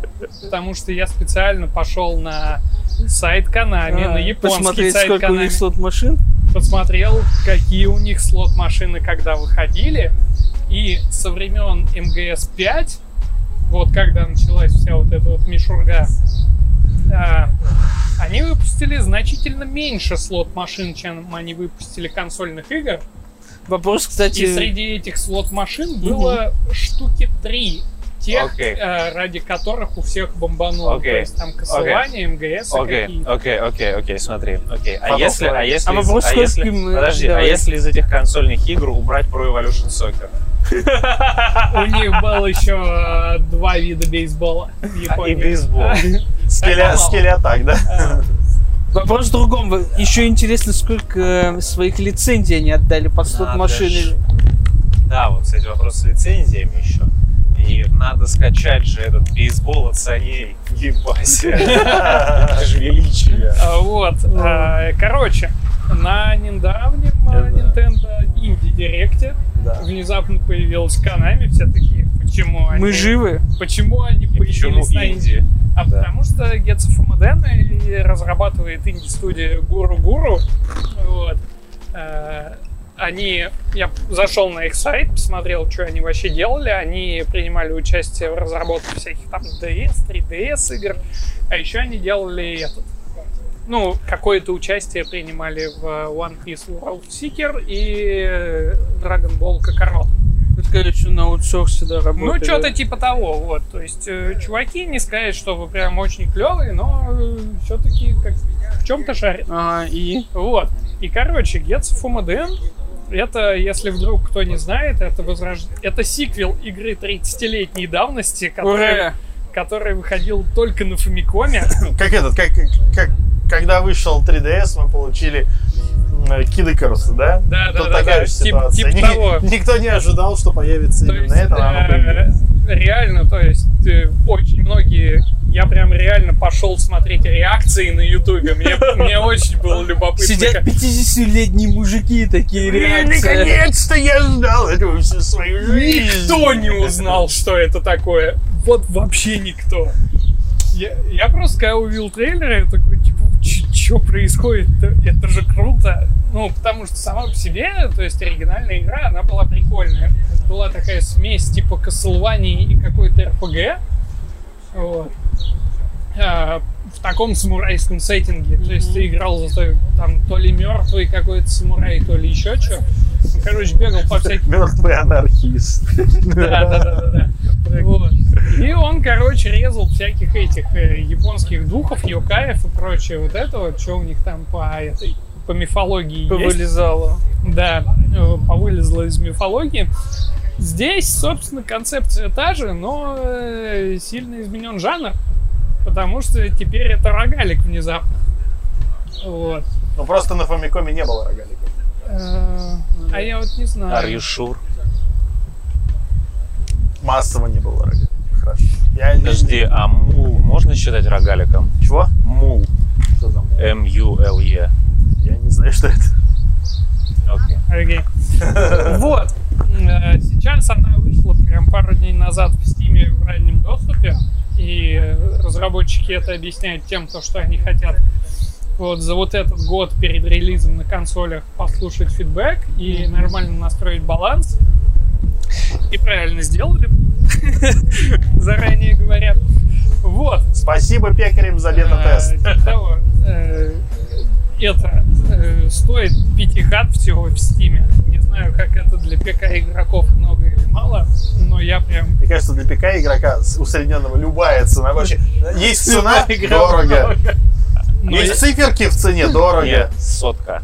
потому что я специально пошел на сайт Konami, на японский А, Посмотреть, сайт сколько у Konami, них слот машин. посмотрел, какие у них слот-машины когда выходили, и со времен МГС-5, вот когда началась вся вот эта вот мишурга, а, они выпустили значительно меньше слот-машин, чем они выпустили консольных игр. Вопрос, кстати, И среди этих слот-машин было штуки три. Тех, Окей. э, ради которых у всех бомбануло. Окей. То есть там Castlevania, МГС и Окей, какие-то. окей, окей, окей, смотри, окей. А если, а если, А из- вопрос а сколько если- мы- подожди, а давай. если из этих консольных игр убрать Pro Evolution Soccer? У них было еще э, два вида бейсбола в И бейсбол. Скелетак, да? вопрос в другом. Еще интересно, сколько э, своих лицензий они отдали под слот машины. Да, вот, кстати, вопрос с лицензиями еще. И надо скачать же этот бейсбол от Sony в Game Pass е. Это же величие. А, Вот. а, Короче, на недавнем а, Nintendo Indie Direct внезапно появилась Konami. Все такие, почему они... Мы живы. Почему они появились на Indie? Indie? А Да. потому что Fumaden и разрабатывает инди-студия Гуру Гуру. Вот. Э, Они, я зашел на их сайт, посмотрел, что они вообще делали. Они принимали участие в разработке всяких там DS, 3DS игр. А еще они делали этот. Ну, какое-то участие принимали в One Piece World Seeker и э, Dragon Ball Kakarot. Это, короче, на аутсорсе, да, Ну, работали. что-то типа того, вот. То есть, э, чуваки, не сказать, что вы прям очень клевые, но все-таки как в чем-то шарят. Ага, и... Вот. И, короче, Getsu Fumaden это, если вдруг кто не знает, это, возрож... это сиквел игры 30-летней давности, который, Ура! который выходил только на Фамикоме. Как этот, как, как когда вышел 3DS, мы получили Kid Icarus, да? Да, да, Тут да, такая да, же тип- ситуация. типа Ни- того. Никто не ожидал, что появится То именно есть, это, а оно э, появилось. реально, то есть, э, очень многие... Я прям реально пошел смотреть реакции на Ютубе. Мне, мне очень было любопытно. Сидят как- 50-летние мужики, такие реакции. наконец-то я ждал этого всю свою жизнь. Никто не узнал, что это такое. Вот вообще никто. Я, я просто когда увидел трейлер, я такой, типа, что происходит? Это, это же круто. Ну, потому что сама по себе, то есть оригинальная игра, она была прикольная. Была такая смесь типа Castlevania и какой-то RPG. Вот. А, в таком самурайском сеттинге. То есть ты играл за то- там то ли мертвый какой-то самурай, то ли еще что. Ну, короче, бегал по всяким Мертвый анархист. да, да, да, да, да. Вот. И он, короче, резал всяких этих э, японских духов, йокаев и прочее вот это вот, что у них там по этой по мифологии есть. Повылезало. Да, э, повылезло из мифологии. Здесь, собственно, концепция та же, но э, сильно изменен жанр, потому что теперь это рогалик внезапно. Вот. Ну просто на Фамикоме не было рогаликов. Э, А я вот не Are знаю. you sure? Массово не было рогаликов. Хорошо. Я не- Подожди, а мул можно считать рогаликом? Чего? Мул. Что там? M-U-L-E. Я не знаю, что это. Окей. Окей. Вот. Э, Сейчас она вышла прям пару дней назад в Steam е в раннем доступе. И э, разработчики это объясняют тем, то, что они хотят вот за вот этот год перед релизом на консолях послушать фидбэк и нормально настроить баланс. И правильно сделали. Заранее говорят. Вот. Спасибо пекарям за бета-тест. Э, Это э, стоит 5 хат всего в Стиме. Не знаю, как это для ПК игроков много или мало, но я прям... Мне кажется, для ПК игрока усредненного любая цена вообще. Есть цена, дорого. Есть циферки в цене, дорого. Сотка.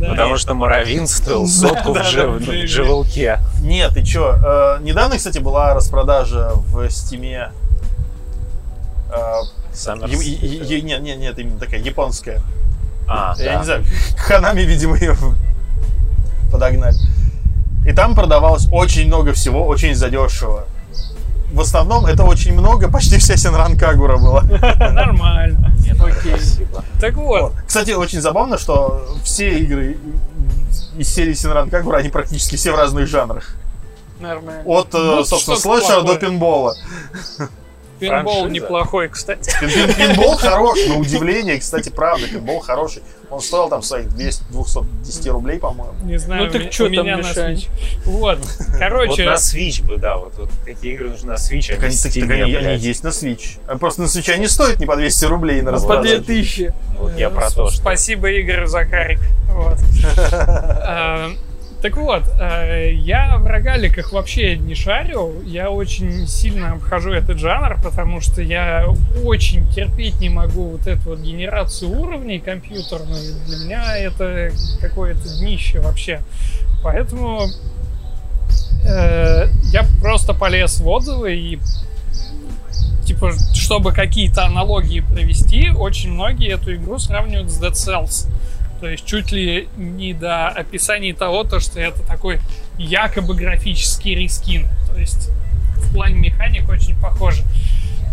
да. Потому что Моровин стоил сотку в да, жив- да, в да. живелке. Нет, ты чё? э, недавно, кстати, была распродажа в Стиме. э, Summer е- е- City. е- Нет, нет, нет, именно такая японская. А, Я да. не знаю, Ханами, видимо, ее подогнали. И там продавалось очень много всего, очень задешево. в основном это очень много, почти вся Синран Кагура была. Нормально. Нет, Окей. спасибо. Так вот, Вот. Кстати, очень забавно, что все игры из серии Синран Кагура, они практически все в разных жанрах. Нормально. От, э, Ну, собственно, слэшера до пинбола. Пинбол Франшиза. неплохой, кстати. Пин- пин- Пинбол хорош, на удивление, кстати, правда, пинбол хороший. Он стоил там своих 200 210 рублей, по-моему. Не знаю, Ну так у чё меня там на? Switch. Вот, Вот короче, на Switch бы, да, вот, вот такие игры нужны на Switch, а Так они, так- они- они есть на Switch. А Просто на Switch они стоят не по 200 рублей на По распродаже. 2000. Вот я про то, что... Спасибо, Игорь Закарик. Вот. Так вот, э, я в рогаликах вообще не шарю. Я очень сильно обхожу этот жанр, потому что я очень терпеть не могу вот эту вот генерацию уровней компьютерную. Для меня это какое-то днище вообще. Поэтому э, я просто полез в отзывы и типа, чтобы какие-то аналогии провести, очень многие эту игру сравнивают с Dead Cells. То есть чуть ли не до описания того, то, что это такой якобы графический рискин. То есть в плане механик очень похоже.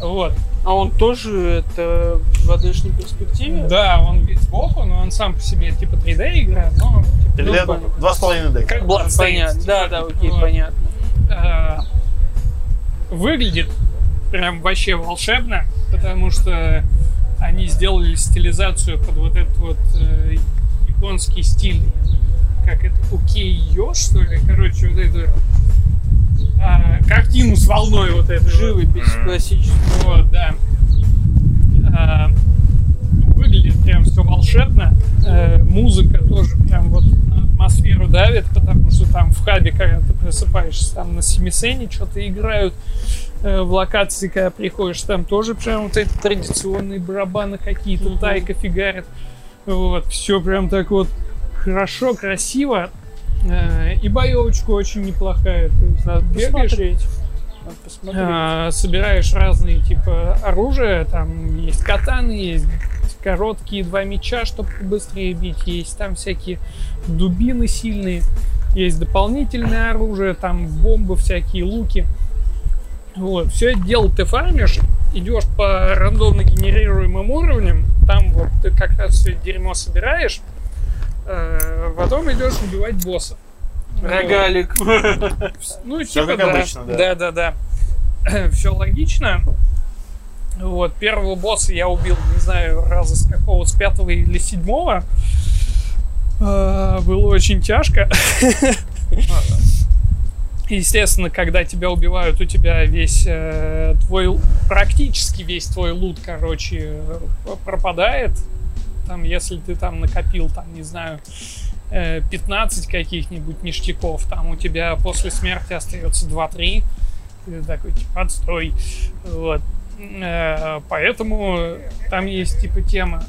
Вот. А он тоже это в 2D-шной перспективе? Да, он вид сбоку, но он сам по себе типа 3D игра, но типа, Ну. Два с половиной дека. как Bloodstained, понятно. типа. Да, да, окей, Вот. понятно. э, выглядит прям вообще волшебно, потому что они сделали стилизацию под вот этот вот э, японский стиль, как это, укей-йо, что ли? Короче, вот эту а, картину с волной вот этой. вот. Живопись Мгм. классическая. Вот, да. А, выглядит прям все волшебно. Э, музыка тоже прям вот на атмосферу давит, потому что там в хабе, когда ты просыпаешься, там на семисене что-то играют. Э, в локации, когда приходишь, там тоже прям вот эти традиционные барабаны какие-то, Мгм. тайка фигарит. Вот, все прям так вот хорошо, красиво. Э, и боевочка очень неплохая. То есть Надо бегаешь, посмотреть. Надо посмотреть. а, собираешь разные типа оружия, там есть катаны, есть короткие два меча, чтобы быстрее бить, есть там всякие дубины сильные, есть дополнительное оружие, там бомбы всякие, луки. Вот, все это дело ты фармишь, идешь по рандомно генерируемым уровням, там вот ты как раз все дерьмо собираешь, э, потом идешь убивать боссов. Рогалик. Ну, типа, как да. обычно, да. Да, да, да. Все логично. Вот, первого босса я убил, не знаю, раза с какого, с пятого или седьмого. А, Было очень тяжко. Естественно, когда тебя убивают, у тебя весь э, твой, практически весь твой лут, короче, э, пропадает. Там, если ты там накопил, там, не знаю, э, 15 каких-нибудь ништяков, там у тебя после смерти остается 2-3. Ты такой, типа, отстой. Вот. Э, Поэтому там есть, типа, тема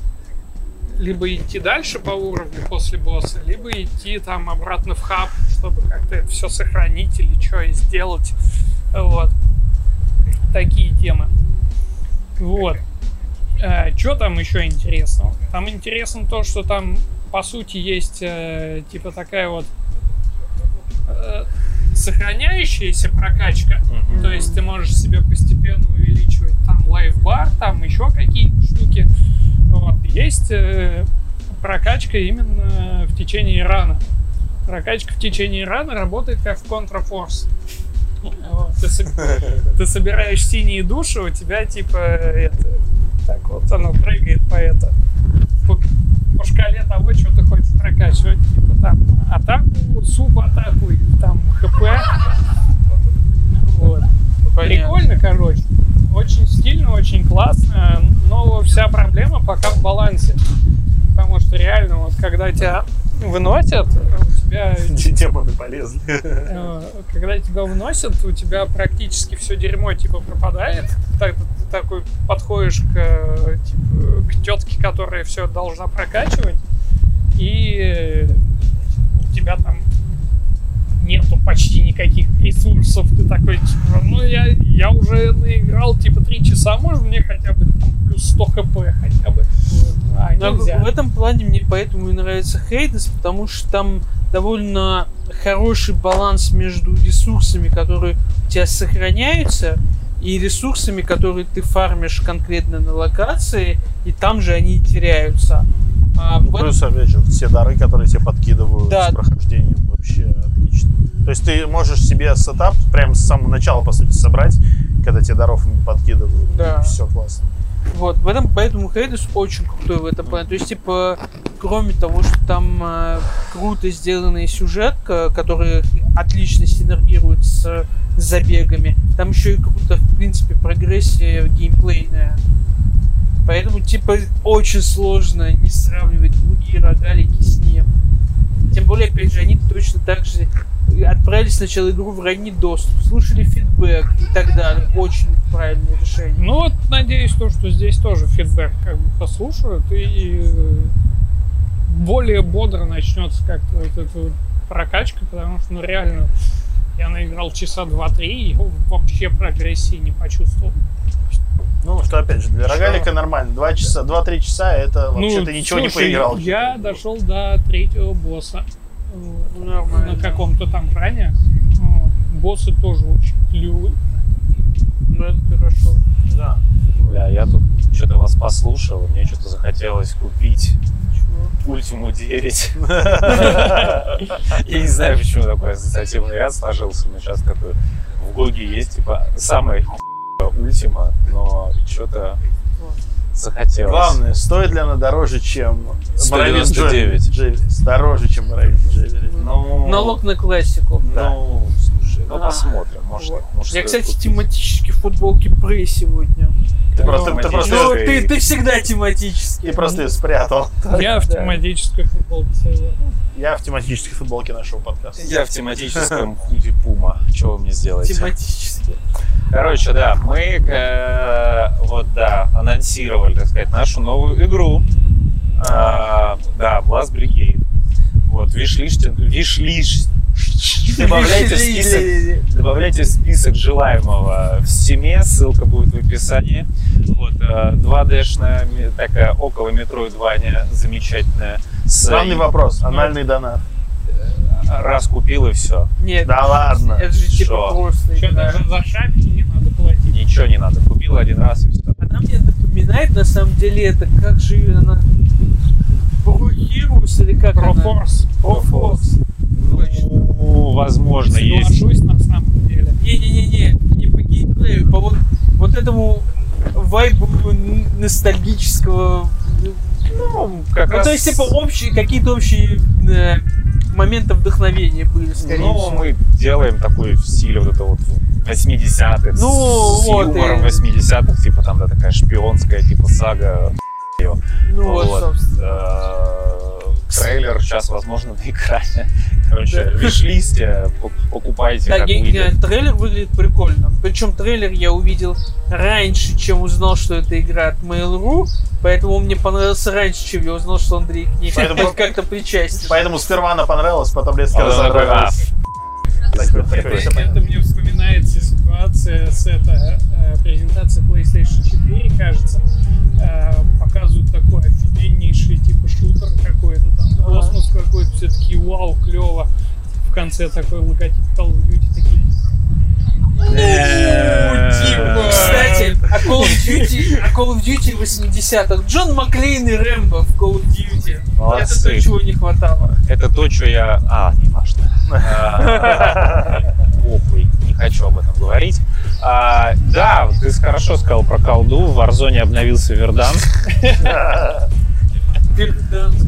либо идти дальше по уровню после босса, либо идти там обратно в хаб, чтобы как-то это все сохранить или что и сделать. Вот. Такие темы. Вот. что там еще интересного? Там интересно то, что там, по сути, есть э, типа такая вот э, сохраняющаяся прокачка. Мгм. То есть ты можешь себе постепенно увеличивать там лайфбар, там еще какие-то штуки. Вот. Есть э, прокачка именно в течение рана. Прокачка в течение рана работает как в Контрафорс. Вот. Ты, со- ты собираешь синие души, у тебя типа это, так вот оно прыгает по это по, по шкале того, что ты хочешь прокачивать. Типа там атаку, суб-атаку, или там хп. Вот. Прикольно, короче. Очень стильно, очень классно, но вся проблема пока в балансе. Потому что реально, вот когда тебя выносят, у тебя Демоны полезли. э, когда тебя выносят, у тебя практически все дерьмо типа пропадает. Так, ты такой подходишь к, типа, к тетке, которая все должна прокачивать, и у тебя там нету почти никаких ресурсов. Ты такой, типа, ну я, я уже наиграл типа 3 часа, может мне хотя бы там плюс 100 хп хотя бы. А, Но нельзя. в этом плане мне поэтому и нравится Хейдес, потому что там довольно хороший баланс между ресурсами, которые у тебя сохраняются, и ресурсами, которые ты фармишь конкретно на локации, и там же они теряются. А Ну, в этом- плюс, опять же, все дары, которые тебе подкидывают Да. с прохождением, вообще отлично. То есть ты можешь себе сетап прям с самого начала, по сути, собрать, когда тебе даров подкидывают. Да. Все классно. Вот, в этом, поэтому Хейдес очень крутой в этом плане. То есть, типа, кроме того, что там э, круто сделанный сюжет, ко- который отлично синергирует с забегами, там еще и круто, в принципе, прогрессия геймплейная. Поэтому, типа, очень сложно не сравнивать другие рогалики с ним. Тем более, опять же, они точно так же отправили сначала игру в ранний доступ, слушали фидбэк и так далее. Очень правильное решение. Ну вот, надеюсь, то, что здесь тоже фидбэк как бы послушают и э, более бодро начнется как-то вот эта прокачка, потому что, ну, реально, я наиграл часа два-три и вообще прогрессии не почувствовал. Ну, что, опять же, для рогалика нормально. Два часа, два-три часа, это вообще ну, ты ничего не слушай, поиграл. Я дошел до третьего босса. Вот. Нормально. На каком-то там ране. Вот. Боссы тоже очень клевые. Ну, это хорошо. Да. Бля, я тут что-то вас послушал, мне что-то захотелось купить? Ультиму 9. Я не знаю, почему такой ассоциативный ряд сложился. Меня сейчас такой в Гоге есть, типа, самая Ультима, но что-то захотелось. Главное, стоит ли она дороже, чем 199. Джевелис? Дороже, чем Боровин Джевелис. Ну, Налог на классику. Ну, слушай, ну А, посмотрим. Может, Вот. может, Я, кстати, купить. тематические футболки Прей сегодня. Ты просто, ты просто, Ну, ты, ты всегда тематический. ты просто ее спрятал. Я в да. тематической футболке Sailor. Я в тематической футболке нашего подкаста. Я в тематическом худи Puma. Что вы мне сделаете? Тематически. Короче, да, мы э, вот да анонсировали, так сказать, нашу новую игру. А, да, Blast Brigade. Вот, wishlist, wishlist. Добавляйте в список Добавляйте в список желаемого в Steam е, ссылка будет в описании. Вот, э, 2D-шная, ми- такая около метроидвания замечательная. Главный вопрос. Анальный донат. Раз купил и все. Нет, Да ладно. это же типа просто Что, даже за шапки не надо платить? Ничего не надо. Купил один раз и все. Она мне напоминает, на самом деле, это как же она... Heroes или как Про она? форс. Pro Force. Ну, возможно, есть. Соглашусь на самом деле. Не-не-не-не, не по геймплею, по вот, вот этому вайбу ностальгического... Ну, как Ну, раз... то есть, типа, общие, какие-то общие э, моменты вдохновения были, скорее Ну, всего. мы делаем такой в стиле вот это вот 80-х. Ну, с вот, юмором и- 80-х, типа там, да, такая шпионская, типа сага. Ну, вот, Вот. Э, сейчас, возможно, на экране. Короче, Да. виш-листе пок- покупайте, Да, как выйдет. трейлер выглядит прикольно. Причем трейлер я увидел раньше, чем узнал, что это игра от Mail.ru. Поэтому он мне понравился раньше, чем я узнал, что Андрей к ней Поэтому- как-то причастен. Поэтому сперва она понравилась, потом такой, всё Это, мне вспоминается ситуация с это, э, презентации PlayStation 4, кажется. Э, показывают такой офигеннейший типа шутер какой-то, там Ага. космос какой-то, все таки вау, клево. В конце такой логотип Call of Duty такие. Э, Кстати, а Call of Duty, а Call of Duty 80-х. Джон Маклейн и Рэмбо в Call of Duty. Молодцы. Это то, чего не хватало. Это то, что я... А, не важно. А, Похуй, не хочу об этом говорить. А, да, ты хорошо сказал про колду. В Warzone обновился Верданск.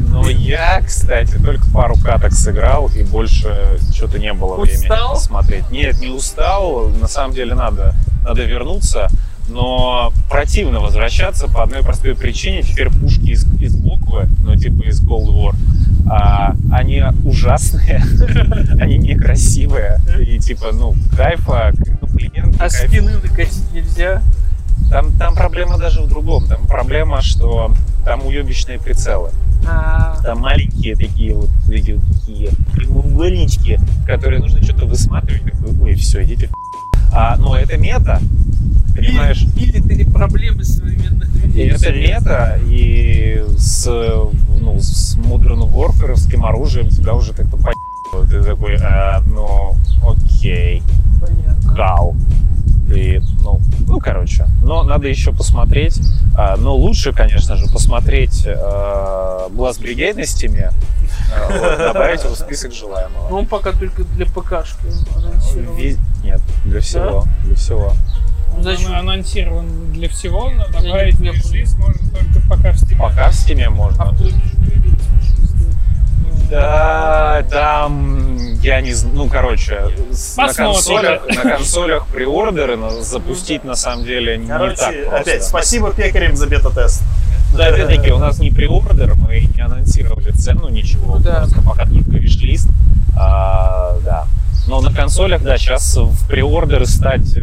Но я, кстати, только пару каток сыграл, и больше что-то не было времени Устал? посмотреть. Нет, не устал. На самом деле надо, надо вернуться. Но противно возвращаться по одной простой причине. Теперь пушки из, из буквы, ну типа из Cold War, а, они ужасные, они некрасивые. И типа, ну, кайфа, ну, клиент А скины накосить нельзя. Там, там проблема даже в другом. Там проблема, что там уебищные прицелы. А, Там маленькие такие вот эти вот такие прямоугольнички, которые нужно что-то высматривать. Такой, ой, все, идите а, Но это мета, понимаешь? Или или проблемы современных И людей. это мета, и с, ну, с Modern Warfare оружием тебя уже как-то по***ют. Ты такой, «А, ну, окей, Понятно. кал. И, ну, Но надо еще посмотреть. А, Но лучше, конечно же, посмотреть э, Blast Brigade на Steam е. э, вот, добавить его в список желаемого. Ну, он пока только для ПКшки анонсирован. Нет, для всего. Для всего. Ну, Значит, Он анонсирован для всего, но добавить в wishlist можно только пока в Steam. Пока в Steam е а можно. смешно. Да, там, я не знаю, ну, короче, с- на Посмотрим. консолях, на консолях preorder ы запустить на самом деле не так Короче, просто. опять спасибо пекарям за бета-тест. Да, опять-таки, у нас не приордер, мы не анонсировали цену, ничего, Ну да. просто пока только виш-лист. А, да. Но на консолях, да, сейчас в приордеры стать э,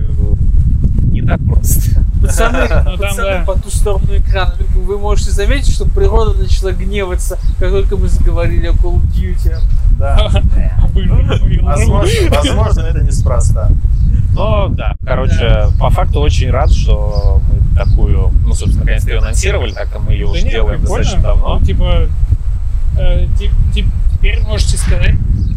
не так просто. Пацаны, там, пацаны по ту сторону экрана, вы можете заметить, что природа начала гневаться, как только мы заговорили о Call of Duty. Да. Возможно. Это неспроста. Но да, короче, по факту очень рад, что мы такую, ну, собственно, наконец-то ее анонсировали, так-то мы ее Да уже не, делаем прикольно. достаточно давно. Ну, типа, э, теперь можете сказать,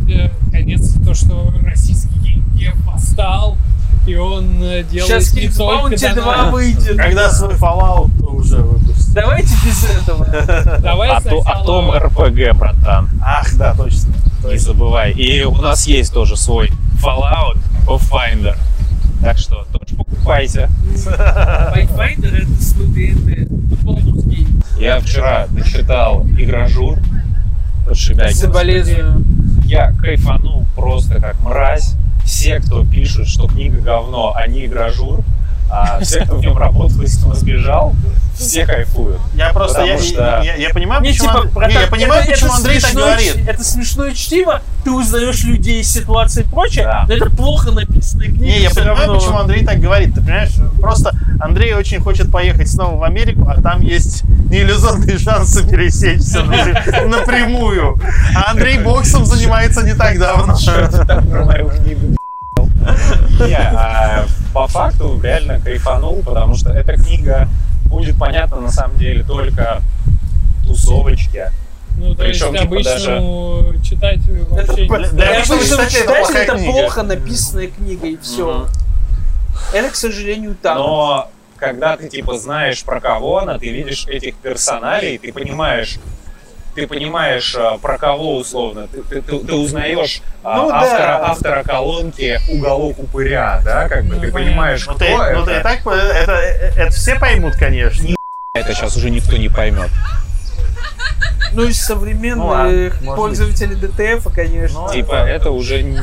э, наконец, то, что российский геймдев восстал, и он э, делает Сейчас не King's только Bounty 2 донат. выйдет. Когда свой Fallout уже выпустит. Давайте без этого. Давай А, о том РПГ, братан, Ах, да, точно. не забывай. И у нас есть тоже свой Fallout Pathfinder. Так что тоже покупайте. Pathfinder это с ДНД. Bonus game. Я вчера дочитал Игрожур. Подшибякин. Соболезную. Я кайфанул просто как мразь. Все, кто пишут, что книга говно, а не Игрожур, а все, кто в нем работал и снова сбежал, все кайфуют. Я просто, я, что- я, я понимаю, Не, почему, типа, Ан- братан, не, я понимаю, это- почему это Андрей так говорит. Это смешное чтиво, ты узнаешь людей из ситуации и прочее, Да. но это плохо написанная книга. Не, я понимаю, равно. почему Андрей так говорит. Ты понимаешь, просто Андрей очень хочет поехать снова в Америку, а там есть неиллюзорные шансы пересечься напря- напрямую. А Андрей боксом занимается не так давно. Там про мою книгу Не, а по факту реально кайфанул, потому что эта книга будет понятна на самом деле только тусовочке. Ну, то есть Причем, типа, обычному читателю вообще Для- не для Я обычного обычно читателя это плохая это книга. плохо написанная книга и все. Это, к сожалению, так. Но когда ты типа знаешь про кого она, ты видишь этих персоналей, ты понимаешь, ты понимаешь а, про кого условно, ты, ты- ты- ты узнаешь а, Ну да. автора, автора колонки «Уголок упыря», да, как бы Ну, ты понимаешь, Ну кто ты, ну ты это. и так, по- это, это все поймут, конечно. Это сейчас уже никто не поймет. Ну, из Ну современных ладно, может пользователей ДТФ, конечно. Ну, Типа, это уже не,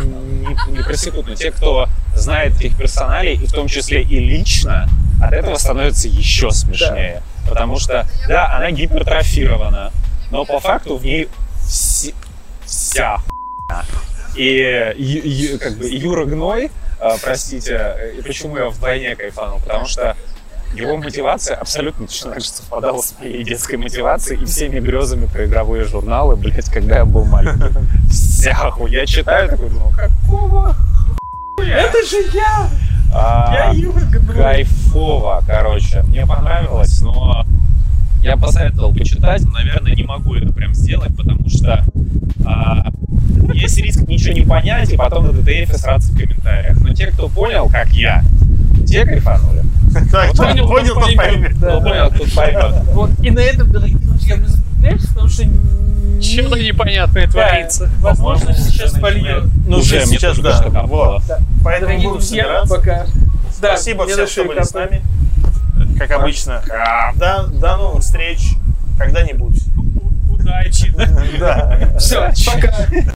не, просекут. Но те, кто знает этих персоналей, и в том числе и лично, от этого становится еще смешнее. Потому что, да, она гипертрофирована, но по факту в ней все- вся. И Ю- Ю- как бы Юра Гной, э, простите, э, и почему я вдвойне кайфанул, потому что его мотивация абсолютно точно так же совпадала с моей детской мотивацией и всеми грезами про игровые журналы, блядь, когда я был маленький. Вся хуйня. Я читаю, такой думаю, какого Это же я! а, Я Юра Гной. Кайфово, короче. Мне понравилось, но я посоветовал почитать. но, Наверное, не могу это прям сделать, потому что а, есть риск ничего не понять и потом на ДТФ сраться в комментариях. Но те, кто понял, как я, те кайфанули. Так, кто Понял, понял, тот поймет. Кто понял, тот поймет. Вот, и на этом, дорогие друзья, мы закругляемся, потому что... Что-то непонятное творится. Возможно, сейчас польет. Ну, Уже, сейчас, да. Поэтому будем собираться. пока. Спасибо всем, что были с нами. Как обычно. До, до новых встреч когда-нибудь. Удачи. Да. Все, пока.